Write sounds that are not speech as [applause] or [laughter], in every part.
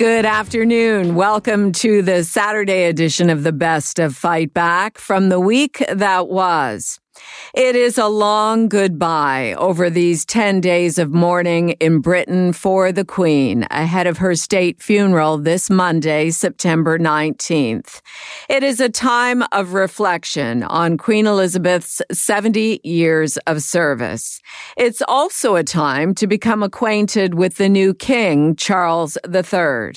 Good afternoon. Welcome to the Saturday edition of the Best of Fight Back from the week that was. It is a long goodbye over these 10 days of mourning in Britain for the Queen ahead of her state funeral this Monday, September 19th. It is a time of reflection on Queen Elizabeth's 70 years of service. It's also a time to become acquainted with the new King, Charles III.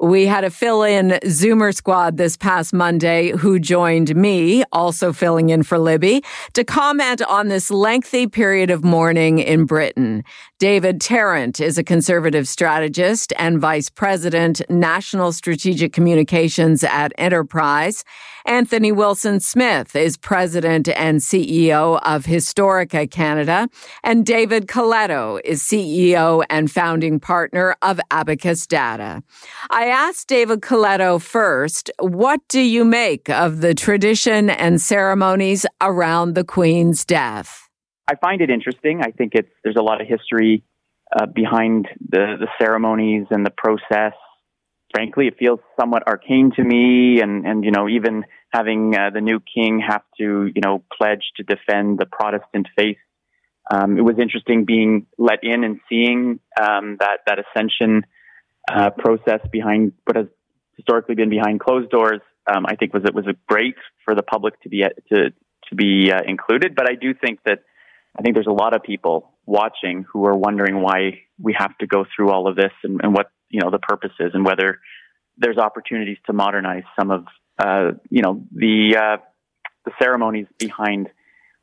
We had a fill in Zoomer squad this past Monday who joined me, also filling in for Libby, to comment on this lengthy period of mourning in Britain. David Tarrant is a conservative strategist and vice president, national strategic communications at Enterprise. Anthony Wilson Smith is president and CEO of Historica Canada. And David Coletto is CEO and founding partner of Abacus Data. I asked David Coletto first, what do you make of the tradition and ceremonies around the Queen's death? I find it interesting. I think it's there's a lot of history uh, behind the the ceremonies and the process. Frankly, it feels somewhat arcane to me, and and you know even having uh, the new king have to you know pledge to defend the Protestant faith. Um, it was interesting being let in and seeing um, that that ascension uh, process behind what has historically been behind closed doors. Um, I think was it was a great for the public to be to to be uh, included, but I do think that I think there's a lot of people watching who are wondering why we have to go through all of this and, and what you know the purpose is and whether there's opportunities to modernize some of uh, you know the uh, the ceremonies behind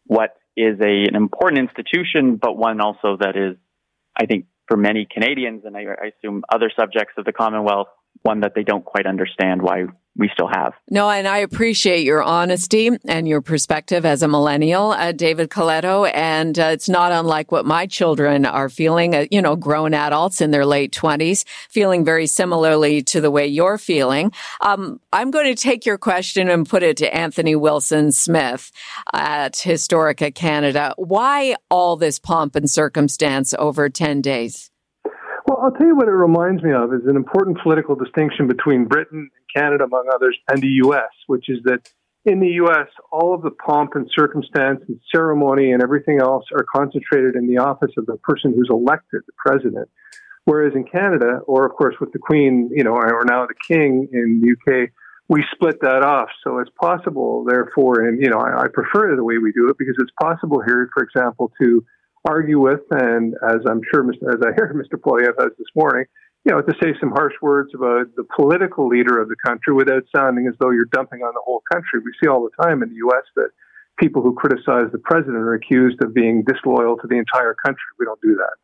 what is a an important institution, but one also that is, I think, for many Canadians and I, I assume other subjects of the Commonwealth, one that they don't quite understand why we still have. No, and I appreciate your honesty and your perspective as a millennial, uh, David Coletto. And uh, it's not unlike what my children are feeling, uh, you know, grown adults in their late 20s, feeling very similarly to the way you're feeling. Um, I'm going to take your question and put it to Anthony Wilson Smith at Historica Canada. Why all this pomp and circumstance over 10 days? Well, I'll tell you what it reminds me of is an important political distinction between Britain and Canada, among others, and the U.S., which is that in the U.S., all of the pomp and circumstance and ceremony and everything else are concentrated in the office of the person who's elected, the president. Whereas in Canada, or of course with the Queen, you know, or now the King in the UK, we split that off. So it's possible, therefore, and you know, I, I prefer the way we do it because it's possible here, for example, to argue with, and as I'm sure, as I heard [laughs] Mr. Poilievre has this morning, you know, to say some harsh words about the political leader of the country without sounding as though you're dumping on the whole country. We see all the time in the U.S. that people who criticize the president are accused of being disloyal to the entire country. We don't do that.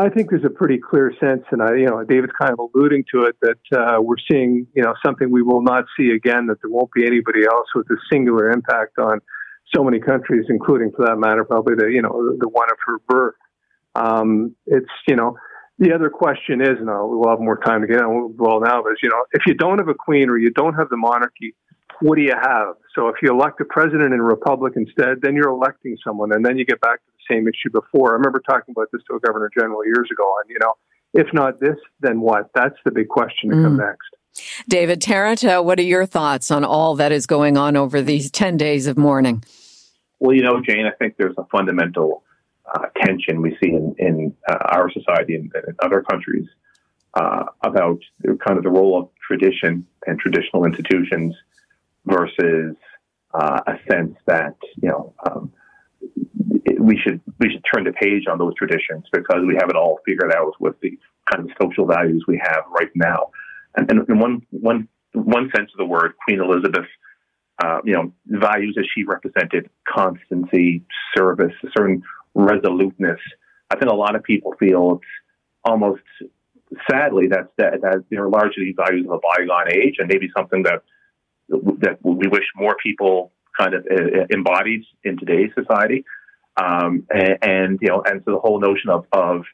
I think there's a pretty clear sense, and I, you know, David's kind of alluding to it that uh, we're seeing, you know, something we will not see again. That there won't be anybody else with a singular impact on so many countries, including, for that matter, probably the you know the one of her birth. Um, it's you know the other question is, and I'll, we'll have more time to get on well now, is you know if you don't have a queen or you don't have the monarchy, what do you have? So if you elect a president in a republic instead, then you're electing someone, and then you get back to the same issue before. I remember talking about this to a governor general years ago, and you know if not this, then what? That's the big question to mm. come next. David Tarrant, uh, what are your thoughts on all that is going on over these 10 days of mourning? Well, you know, Jane, I think there's a fundamental uh, tension we see in, in uh, our society and, in other countries uh, about kind of the role of tradition and traditional institutions versus uh, a sense that you know um, we should we should turn the page on those traditions because we have it all figured out with the kind of social values we have right now. And, and in one one one sense of the word, Queen Elizabeth uh, you know, values that she represented, constancy, service, a certain resoluteness. I think a lot of people feel it's almost sadly that's that, that know largely values of a bygone age and maybe something that that we wish more people kind of embodied in today's society. Um, and, and, you know, and so the whole notion of, of,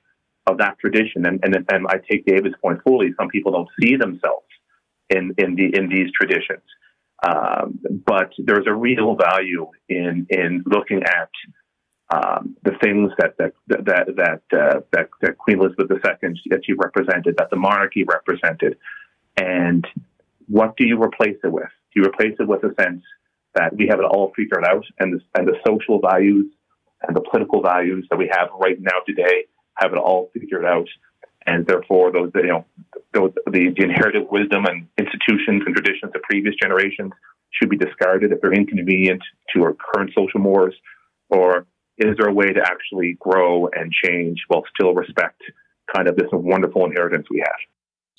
of that tradition, and, and, and I take David's point fully, some people don't see themselves in, in, the, in these traditions. Um, but there's a real value in, in looking at um, the things that that that that, uh, that, that Queen Elizabeth II that she represented, that the monarchy represented, and what do you replace it with? Do you replace it with a sense that we have it all figured out, and the, and the social values and the political values that we have right now today have it all figured out, and therefore those you know those, the, the inherited wisdom and institutions and traditions of previous generations should be discarded if they're inconvenient to our current social mores, or is there a way to actually grow and change while still respect kind of this wonderful inheritance we have?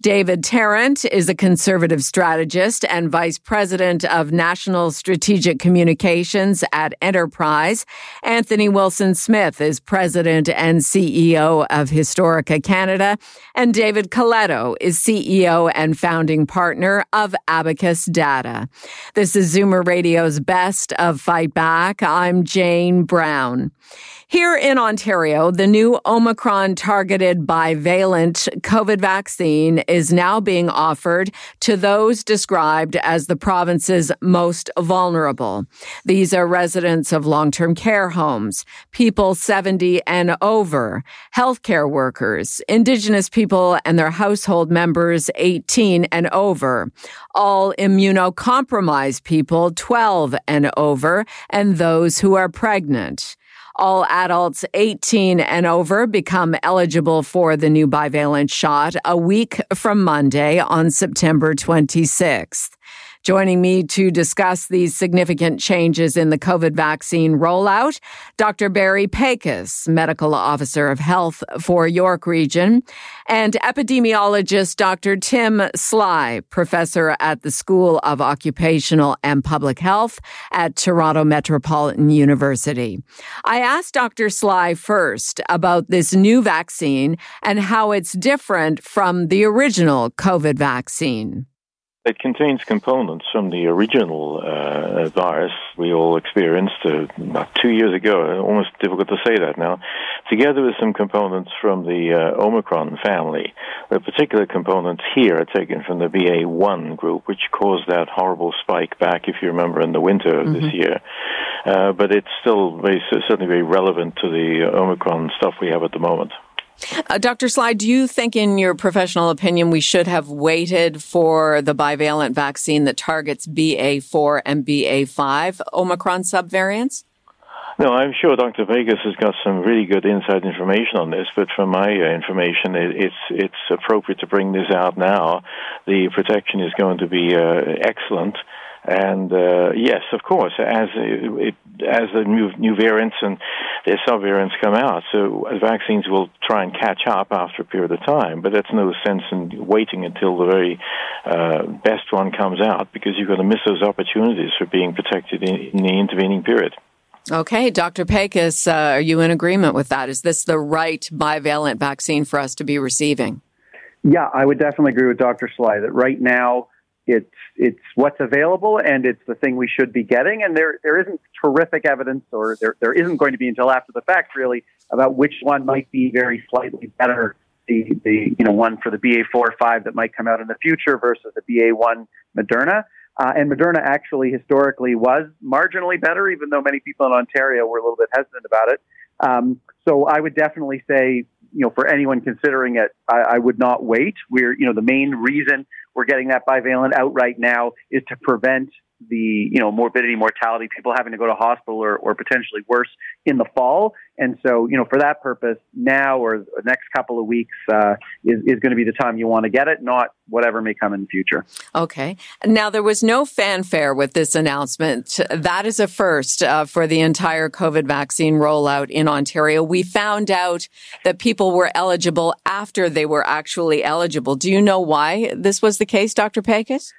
David Tarrant is a conservative strategist and vice president of national strategic communications at Enterprise. Anthony Wilson Smith is president and CEO of Historica Canada. And David Coletto is CEO and founding partner of Abacus Data. This is Zoomer Radio's Best of Fight Back. I'm Jane Brown. Here in Ontario, the new Omicron targeted bivalent COVID vaccine is now being offered to those described as the province's most vulnerable. These are residents of long-term care homes, people 70 and over, healthcare workers, indigenous people and their household members 18 and over, all immunocompromised people 12 and over, and those who are pregnant. All adults 18 and over become eligible for the new bivalent shot a week from Monday on September 26th. Joining me to discuss these significant changes in the COVID vaccine rollout, Dr. Barry Pakes, Medical Officer of Health for York Region, and epidemiologist Dr. Tim Sly, Professor at the School of Occupational and Public Health at Toronto Metropolitan University. I asked Dr. Sly first about this new vaccine and how it's different from the original COVID vaccine. It contains components from the original uh, virus we all experienced uh, about two years ago. Almost difficult to say that now. Together with some components from the uh, Omicron family. The particular components here are taken from the BA1 group, which caused that horrible spike back, if you remember, in the winter of mm-hmm. this year. Uh, but it's still very, certainly very relevant to the Omicron stuff we have at the moment. Uh, Dr. Sly, do you think, in your professional opinion, we should have waited for the bivalent vaccine that targets BA4 and BA5 Omicron subvariants? No, I'm sure Dr. Pakes has got some really good inside information on this, but from my uh, information, it, it's it's appropriate to bring this out now. The protection is going to be uh, excellent. And uh, yes, of course, as it, as the new new variants and the subvariants come out, so vaccines will try and catch up after a period of time. But that's no sense in waiting until the very uh, best one comes out because you're going to miss those opportunities for being protected in, in the intervening period. Okay, Dr. Pakes, uh, are you in agreement with that? Is this the right bivalent vaccine for us to be receiving? Yeah, I would definitely agree with Dr. Sly that right now it's it's what's available and it's the thing we should be getting. And there there isn't terrific evidence, or there there isn't going to be until after the fact, really, about which one might be very slightly better. The the you know one for the BA four or five that might come out in the future versus the BA one Moderna. Uh, and Moderna actually historically was marginally better, even though many people in Ontario were a little bit hesitant about it. Um, so I would definitely say, you know, for anyone considering it, I, I would not wait. We're, you know, the main reason we're getting that bivalent out right now is to prevent the you know morbidity mortality people having to go to hospital or, or potentially worse in the fall. And so you know for that purpose now or the next couple of weeks uh, is, is going to be the time you want to get it not whatever may come in the future. Okay. Now there was no fanfare with this announcement. That is a first uh, for the entire covid vaccine rollout in ontario. We found out that people were eligible after they were actually eligible. Do you know why this was the case dr Pakes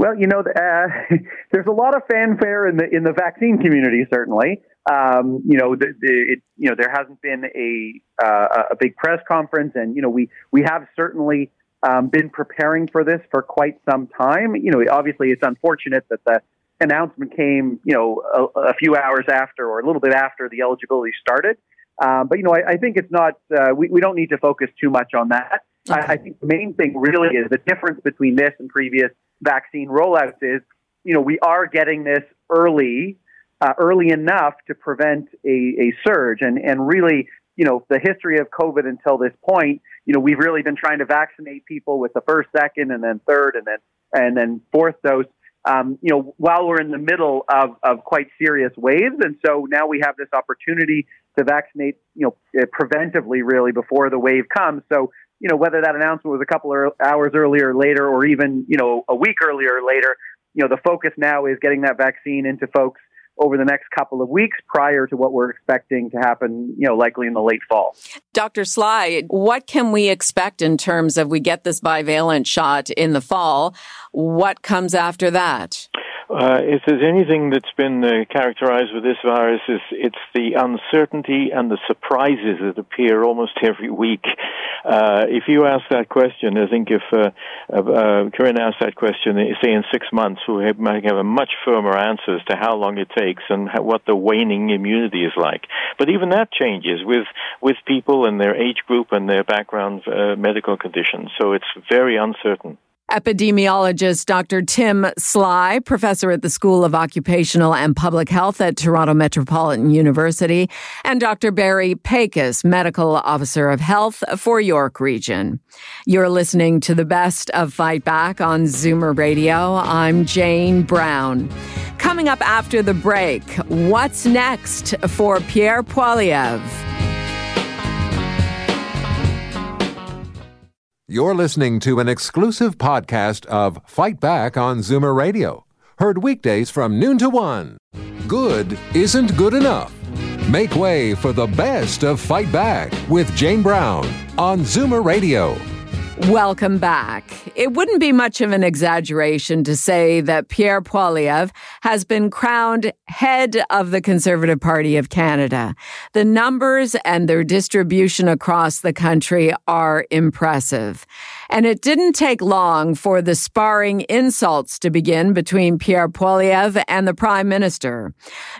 well, you know, uh, [laughs] there's a lot of fanfare in the in the vaccine community. Certainly, um, you know, the, the, it, you know, there hasn't been a uh, a big press conference, and you know, we we have certainly um, been preparing for this for quite some time. You know, obviously, it's unfortunate that the announcement came, you know, a, a, few hours after or a little bit after the eligibility started. Um, but you know, I, I think it's not. Uh, we we don't need to focus too much on that. Okay. I, I think the main thing really is the difference between this and previous vaccine rollouts is, you know, we are getting this early, uh, early enough to prevent a, a surge, and and really, you know, the history of COVID until this point, you know, we've really been trying to vaccinate people with the first, second, and then third, and then and then fourth dose um, you know, while we're in the middle of, of quite serious waves. And so now we have this opportunity to vaccinate, you know, preventively really before the wave comes. So, you know, whether that announcement was a couple of hours earlier or later, or even, you know, a week earlier or later, you know, the focus now is getting that vaccine into folks over the next couple of weeks prior to what we're expecting to happen, you know, likely in the late fall. Dr. Sly, what can we expect in terms of we get this bivalent shot in the fall? What comes after that? Uh, if there's anything that's been uh, characterized with this virus, is it's the uncertainty and the surprises that appear almost [laughs] every week. Uh, if you ask that question, I think if uh, uh, Corinne asked that question, say in six months, we might have a much firmer answer as to how long it takes and how, what the waning immunity is like. But even that changes with with people and their age group and their background uh, medical conditions. So it's very uncertain. Epidemiologist Dr. Tim Sly, professor at the School of Occupational and Public Health at Toronto Metropolitan University, and Dr. Barry Pakes, medical officer of health for York Region. You're listening to the best of Fight Back on Zoomer Radio. I'm Jane Brown. Coming up after the break, what's next for Pierre Poilievre? You're listening to an exclusive podcast of Fight Back on Zoomer Radio. Heard weekdays from noon to one. Good isn't good enough. Make way for the best of Fight Back with Jane Brown on Zoomer Radio. Welcome back. It wouldn't be much of an exaggeration to say that Pierre Poilievre has been crowned head of the Conservative Party of Canada. The numbers and their distribution across the country are impressive. And it didn't take long for the sparring insults to begin between Pierre Poilievre and the Prime Minister.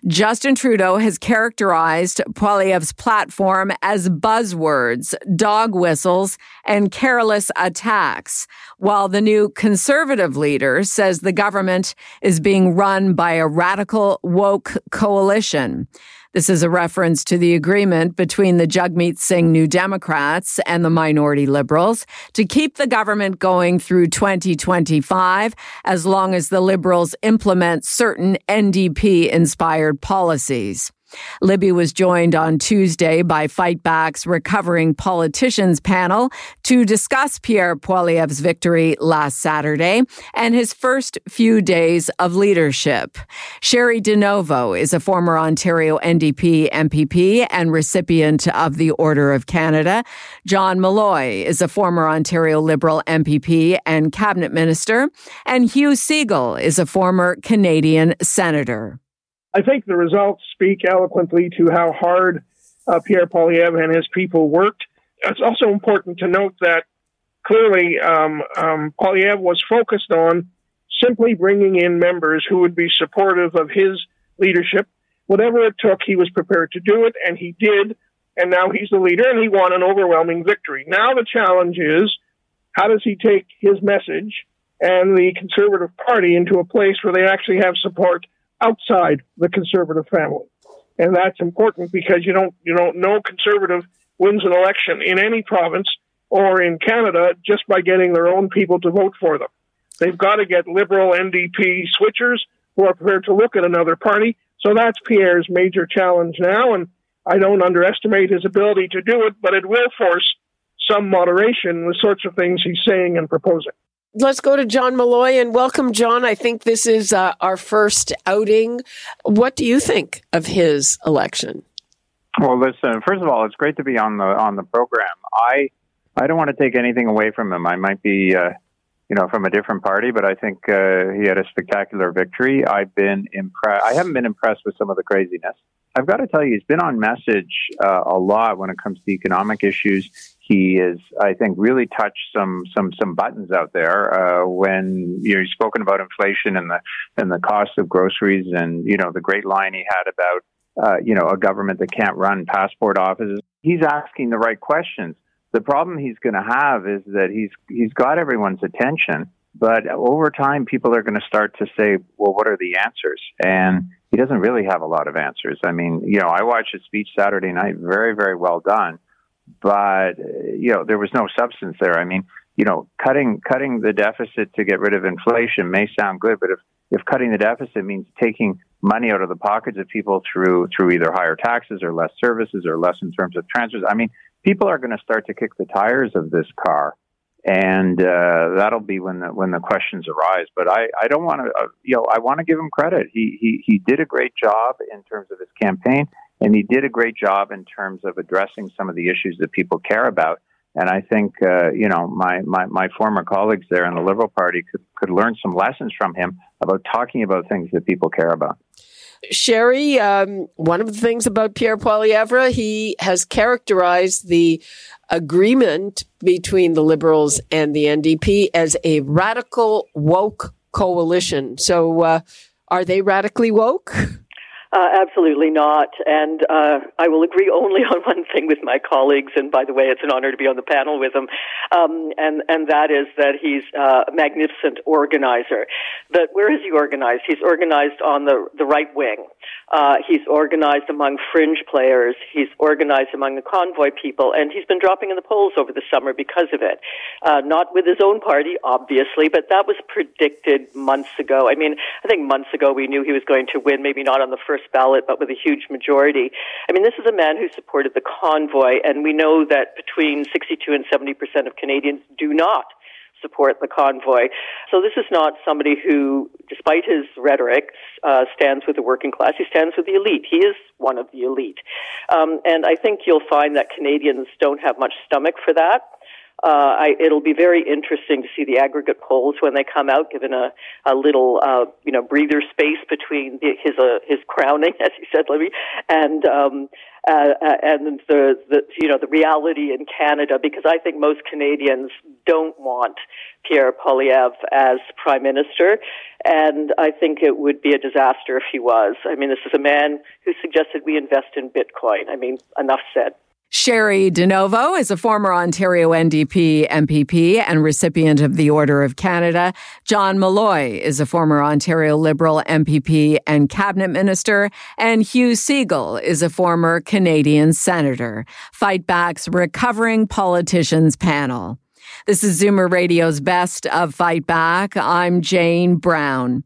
Justin Trudeau has characterized Poilievre's platform as buzzwords, dog whistles, and careless attacks, while the new conservative leader says the government is being run by a radical woke coalition. This is a reference to the agreement between the Jagmeet Singh New Democrats and the minority liberals to keep the government going through 2025 as long as the liberals implement certain NDP inspired policies. Libby was joined on Tuesday by Fightback's Recovering Politicians panel to discuss Pierre Poilievre's victory last Saturday and his first few days of leadership. Cheri DiNovo is a former Ontario NDP MPP and recipient of the Order of Canada. John Milloy is a former Ontario Liberal MPP and cabinet minister. And Hugh Segal is a former Canadian senator. I think the results speak eloquently to how hard uh, Pierre Poilievre and his people worked. It's also important to note that clearly um, um, Poilievre was focused on simply bringing in members who would be supportive of his leadership. Whatever it took, he was prepared to do it, and he did. And now he's the leader, and he won an overwhelming victory. Now the challenge is how does he take his message and the Conservative Party into a place where they actually have support outside the conservative family. And that's important because you don't, you don't know conservative wins an election in any province or in Canada just by getting their own people to vote for them. They've got to get liberal NDP switchers who are prepared to look at another party. So that's Pierre's major challenge now. And I don't underestimate his ability to do it, but it will force some moderation in the sorts of things he's saying and proposing. Let's go to John Milloy and welcome, John. I think this is uh, our first outing. What do you think of his election? Well, listen. First of all, it's great to be on the on the program. I I don't want to take anything away from him. I might be, uh, you know, from a different party, but I think uh, he had a spectacular victory. I've been impressed. I haven't been impressed with some of the craziness. I've got to tell you, he's been on message uh, a lot when it comes to economic issues. He is, I think, really touched some some some buttons out there uh, when you know, he's spoken about inflation and the and the cost of groceries, and you know the great line he had about uh, you know a government that can't run passport offices. He's asking the right questions. The problem he's going to have is that he's he's got everyone's attention, but over time, people are going to start to say, "Well, what are the answers?" And he doesn't really have a lot of answers. I mean, you know, I watched his speech Saturday night, very, very well done, but you know, there was no substance there. I mean, you know, cutting cutting the deficit to get rid of inflation may sound good, but if if cutting the deficit means taking money out of the pockets of people through through either higher taxes or less services or less in terms of transfers, I mean, people are going to start to kick the tires of this car and uh, that'll be when the when the questions arise. But I, I don't want to uh, you know I want to give him credit. He he he did a great job in terms of his campaign, and he did a great job in terms of addressing some of the issues that people care about. And I think uh, you know my, my my former colleagues there in the Liberal Party could could learn some lessons from him about talking about things that people care about. Cheri, um, one of the things about Pierre Poilievre, he has characterized the agreement between the Liberals and the NDP as a radical woke coalition. So, uh, are they radically woke? Uh, absolutely not. And uh, I will agree only [laughs] on one thing with my colleagues. And by the way, it's an honor to be on the panel with him. Um, and and that is that he's uh, a magnificent organizer. But where is he organized? He's organized on the the right wing. Uh, he's organized among fringe players. He's organized among the convoy people, and he's been dropping in the polls over the summer because of it. Uh, not with his own party, obviously, but that was predicted months ago. I mean, I think months ago we knew he was going to win, maybe not on the first ballot, but with a huge majority. I mean, this is a man who supported the convoy, and we know that between 62 and 70 percent of Canadians do not support the convoy. So this is not somebody who, despite his rhetoric, uh, stands with the working class. He stands with the elite. He is one of the elite. Um, and I think you'll find that Canadians don't have much stomach for that. Uh, I, it'll be very interesting to see the aggregate polls when they come out, given a, a little, uh, you know, breather space between the, his uh, his crowning, [laughs] as you said, Libby, and um, uh, uh, and the, the you know the reality in Canada, because I think most Canadians don't want Pierre Poilievre as prime minister, and I think it would be a disaster if he was. I mean, this is a man who suggested we invest in Bitcoin. I mean, enough said. Cheri DiNovo is a former Ontario NDP MPP and recipient of the Order of Canada. John Milloy is a former Ontario Liberal MPP and cabinet minister. And Hugh Segal is a former Canadian senator. Fight Back's Recovering Politicians panel. This is Zoomer Radio's Best of Fight Back. I'm Jane Brown.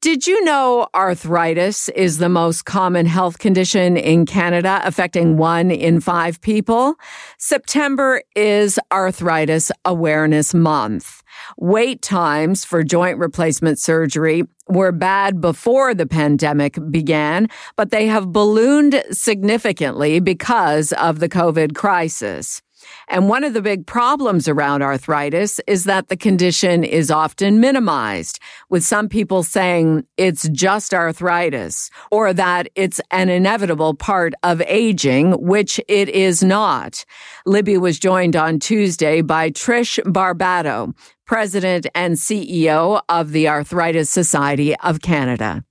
Did you know arthritis is the most common health condition in Canada, affecting one in five people? September is Arthritis Awareness Month. Wait times for joint replacement surgery were bad before the pandemic began, but they have ballooned significantly because of the COVID crisis. And one of the big problems around arthritis is that the condition is often minimized, with some people saying it's just arthritis or that it's an inevitable part of aging, which it is not. Libby was joined on Tuesday by Trish Barbato, president and CEO of the Arthritis Society of Canada.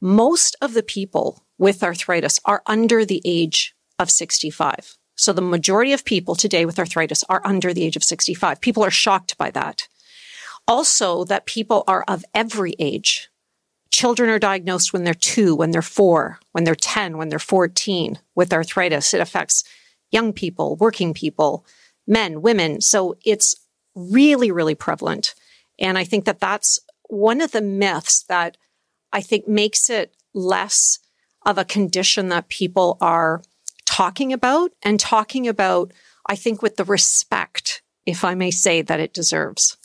Most of the people with arthritis are under the age of 65. So the majority of people today with arthritis are under the age of 65. People are shocked by that. Also, that people are of every age. Children are diagnosed when they're two, when they're four, when they're 10, when they're 14 with arthritis. It affects young people, working people, men, women. So it's really, really prevalent. And I think that that's one of the myths that I think makes it less of a condition that people are talking about and talking about, I think, with the respect, if I may say, that it deserves.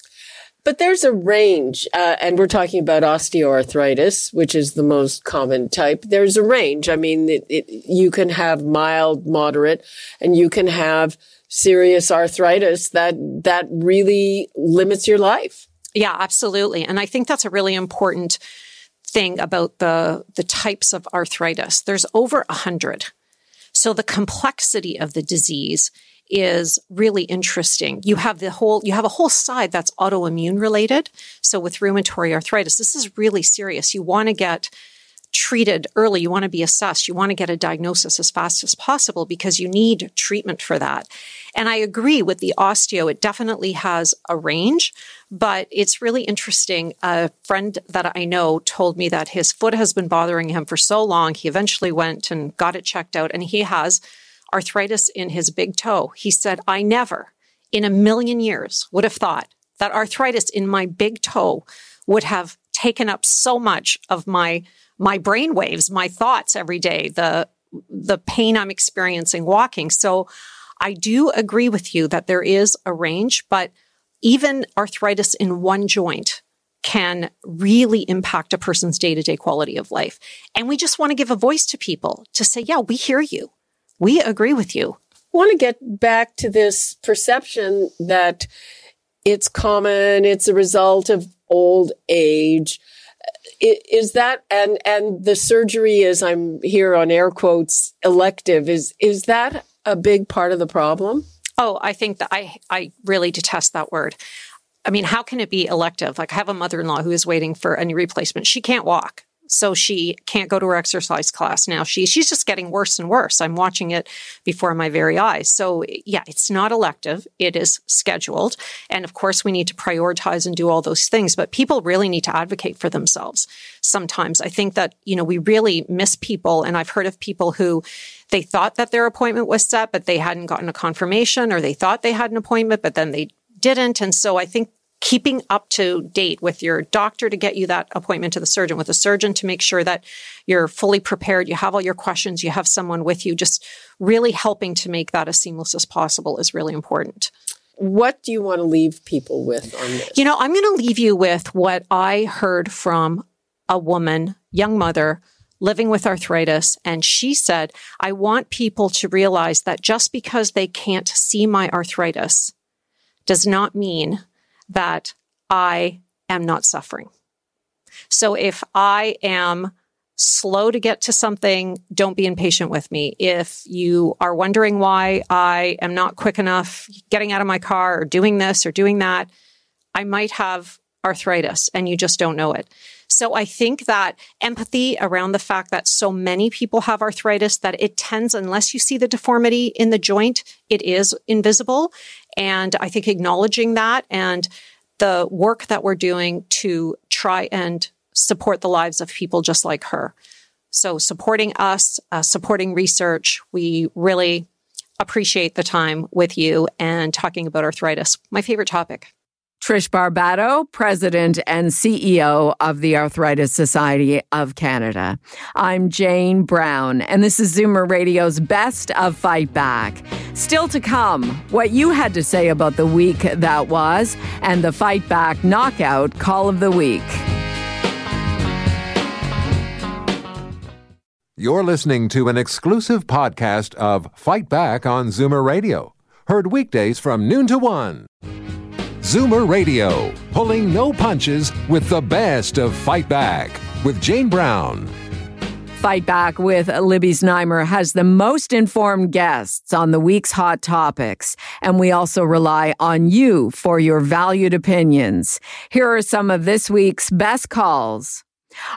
But there's a range, uh, and we're talking about osteoarthritis, which is the most common type. There's a range. I mean, it, it, you can have mild, moderate, and you can have serious arthritis that that really limits your life. Yeah, absolutely. And I think that's a really important thing about the, the types of arthritis. There's over a hundred. So the complexity of the disease is really interesting. You have the whole, you have a whole side that's autoimmune related. So with rheumatoid arthritis, this is really serious. You want to get treated early. You want to be assessed. You want to get a diagnosis as fast as possible because you need treatment for that. And I agree with the osteo. It definitely has a range, but it's really interesting. A friend that I know told me that his foot has been bothering him for so long. He eventually went and got it checked out and he has arthritis in his big toe. He said, I never in a million years would have thought that arthritis in my big toe would have taken up so much of my my brain waves, my thoughts every day, the the pain I'm experiencing walking. So I do agree with you that there is a range, but even arthritis in one joint can really impact a person's day to day quality of life. And we just want to give a voice to people to say, yeah, we hear you. We agree with you. I want to get back to this perception that it's common, it's a result of old age is that and and the surgery is I'm here on air quotes elective is is that a big part of the problem? Oh, I think that I I really detest that word. I mean, how can it be elective? Like I have a mother-in-law who is waiting for a knee replacement. She can't walk so she can't go to her exercise class now. She she's just getting worse and worse. I'm watching it before my very eyes. So yeah, it's not elective. It is scheduled, and of course we need to prioritize and do all those things. But people really need to advocate for themselves. Sometimes I think that you know we really miss people, and I've heard of people who they thought that their appointment was set, but they hadn't gotten a confirmation, or they thought they had an appointment, but then they didn't. And so I think keeping up to date with your doctor to get you that appointment to the surgeon, with the surgeon to make sure that you're fully prepared, you have all your questions, you have someone with you, just really helping to make that as seamless as possible is really important. What do you want to leave people with on this? You know, I'm going to leave you with what I heard from a woman, young mother, living with arthritis. And she said, I want people to realize that just because they can't see my arthritis does not mean that I am not suffering. So if I am slow to get to something, don't be impatient with me. If you are wondering why I am not quick enough getting out of my car or doing this or doing that, I might have arthritis and you just don't know it. So I think that empathy around the fact that so many people have arthritis that it tends, unless you see the deformity in the joint, it is invisible. And I think acknowledging that and the work that we're doing to try and support the lives of people just like her. So supporting us, uh, supporting research, we really appreciate the time with you and talking about arthritis, my favorite topic. Trish Barbato, President and CEO of the Arthritis Society of Canada. I'm Jane Brown, and this is Zoomer Radio's Best of Fight Back. Still to come, what you had to say about the week that was, and the Fight Back Knockout Call of the Week. You're listening to an exclusive podcast of Fight Back on Zoomer Radio, heard weekdays from noon to one. Zoomer Radio, pulling no punches with the best of Fight Back with Jane Brown. Fight Back with Libby Znaimer has the most informed guests on the week's hot topics, and we also rely on you for your valued opinions. Here are some of this week's best calls.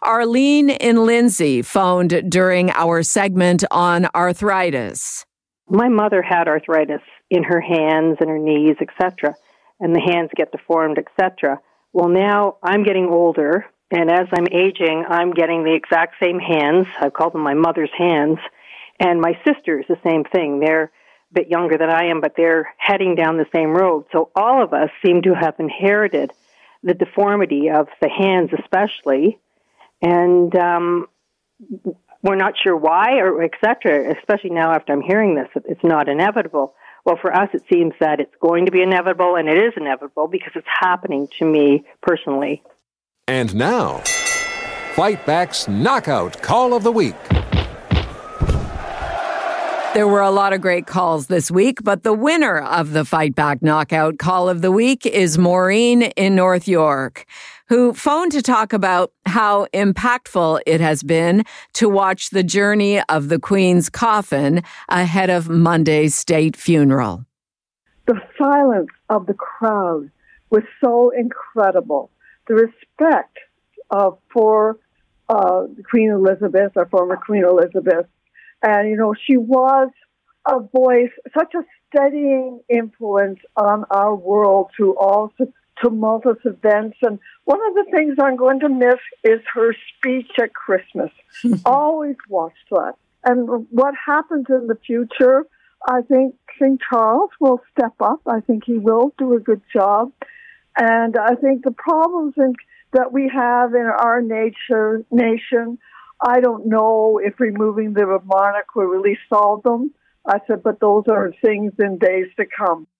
Arlene in Lindsay phoned during our segment on arthritis. My mother had arthritis in her hands and her knees, etc and the hands get deformed, etc. Well, now I'm getting older, and as I'm aging, I'm getting the exact same hands. I call them my mother's hands. And my sisters, the same thing. They're a bit younger than I am, but they're heading down the same road. So all of us seem to have inherited the deformity of the hands, especially. And um, we're not sure why or etc. Especially now after I'm hearing this, it's not inevitable. Well, for us, it seems that it's going to be inevitable, and it is inevitable because it's happening to me personally. And now, Fight Back's Knockout Call of the Week. There were a lot of great calls this week, but the winner of the Fight Back Knockout Call of the Week is Maureen in North York. Who phoned to talk about how impactful it has been to watch the journey of the Queen's coffin ahead of Monday's state funeral. The silence of the crowd was so incredible. The respect for uh, Queen Elizabeth, our former Queen Elizabeth, and you know she was a voice, such a steadying influence on our world through all tumultuous events. And one of the things I'm going to miss is her speech at Christmas. [laughs] Always watch that. And what happens in the future, I think King Charles will step up. I think he will do a good job. And I think the problems in, that we have in our nature, nation, I don't know if removing the monarch will really solve them. I said, but those are things in days to come.